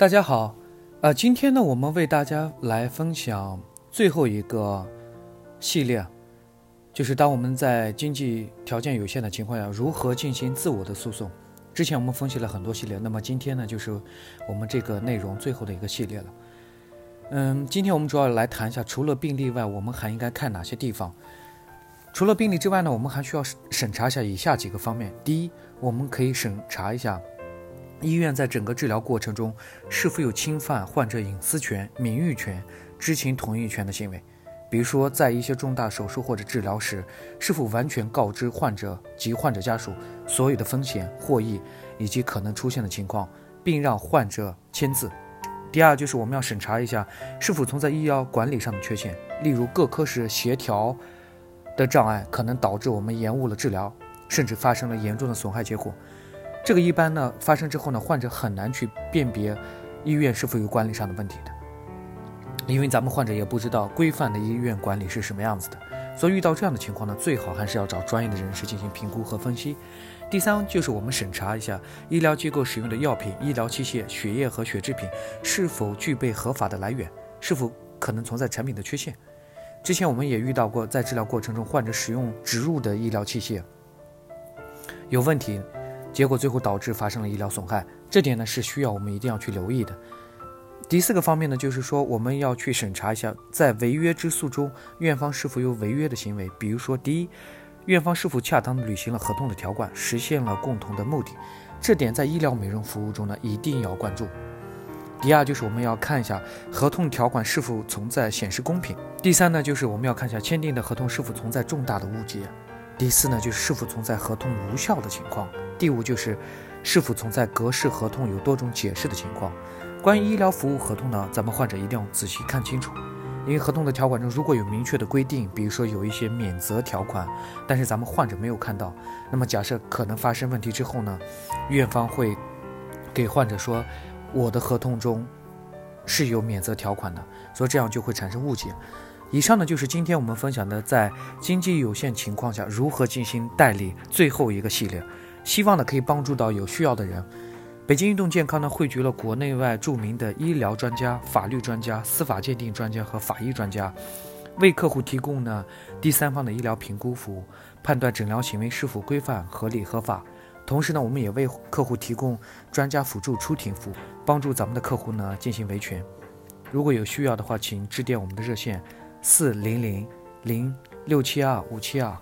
大家好，呃，今天呢，我们为大家来分享最后一个系列，就是当我们在经济条件有限的情况下，如何进行自我的诉讼。之前我们分析了很多系列，那么今天呢，就是我们这个内容最后的一个系列了。嗯，今天我们主要来谈一下，除了病例外，我们还应该看哪些地方？除了病例之外呢，我们还需要审查一下以下几个方面。第一，我们可以审查一下。医院在整个治疗过程中是否有侵犯患者隐私权、名誉权、知情同意权的行为？比如说，在一些重大手术或者治疗时，是否完全告知患者及患者家属所有的风险、获益以及可能出现的情况，并让患者签字？第二，就是我们要审查一下是否存在医疗管理上的缺陷，例如各科室协调的障碍，可能导致我们延误了治疗，甚至发生了严重的损害结果。这个一般呢发生之后呢，患者很难去辨别医院是否有管理上的问题的，因为咱们患者也不知道规范的医院管理是什么样子的，所以遇到这样的情况呢，最好还是要找专业的人士进行评估和分析。第三就是我们审查一下医疗机构使用的药品、医疗器械、血液和血制品是否具备合法的来源，是否可能存在产品的缺陷。之前我们也遇到过，在治疗过程中患者使用植入的医疗器械有问题。结果最后导致发生了医疗损害，这点呢是需要我们一定要去留意的。第四个方面呢，就是说我们要去审查一下，在违约之诉中，院方是否有违约的行为。比如说，第一，院方是否恰当的履行了合同的条款，实现了共同的目的，这点在医疗美容服务中呢一定要关注。第二，就是我们要看一下合同条款是否存在显示公平。第三呢，就是我们要看一下签订的合同是否存在重大的误解。第四呢，就是是否存在合同无效的情况。第五就是，是否存在格式合同有多种解释的情况。关于医疗服务合同呢，咱们患者一定要仔细看清楚，因为合同的条款中如果有明确的规定，比如说有一些免责条款，但是咱们患者没有看到，那么假设可能发生问题之后呢，院方会给患者说，我的合同中是有免责条款的，所以这样就会产生误解。以上呢就是今天我们分享的在经济有限情况下如何进行代理最后一个系列。希望呢可以帮助到有需要的人。北京运动健康呢汇聚了国内外著名的医疗专家、法律专家、司法鉴定专家和法医专家，为客户提供呢第三方的医疗评估服务，判断诊疗行为是否规范、合理、合法。同时呢，我们也为客户提供专家辅助出庭服务，帮助咱们的客户呢进行维权。如果有需要的话，请致电我们的热线：四零零零六七二五七二。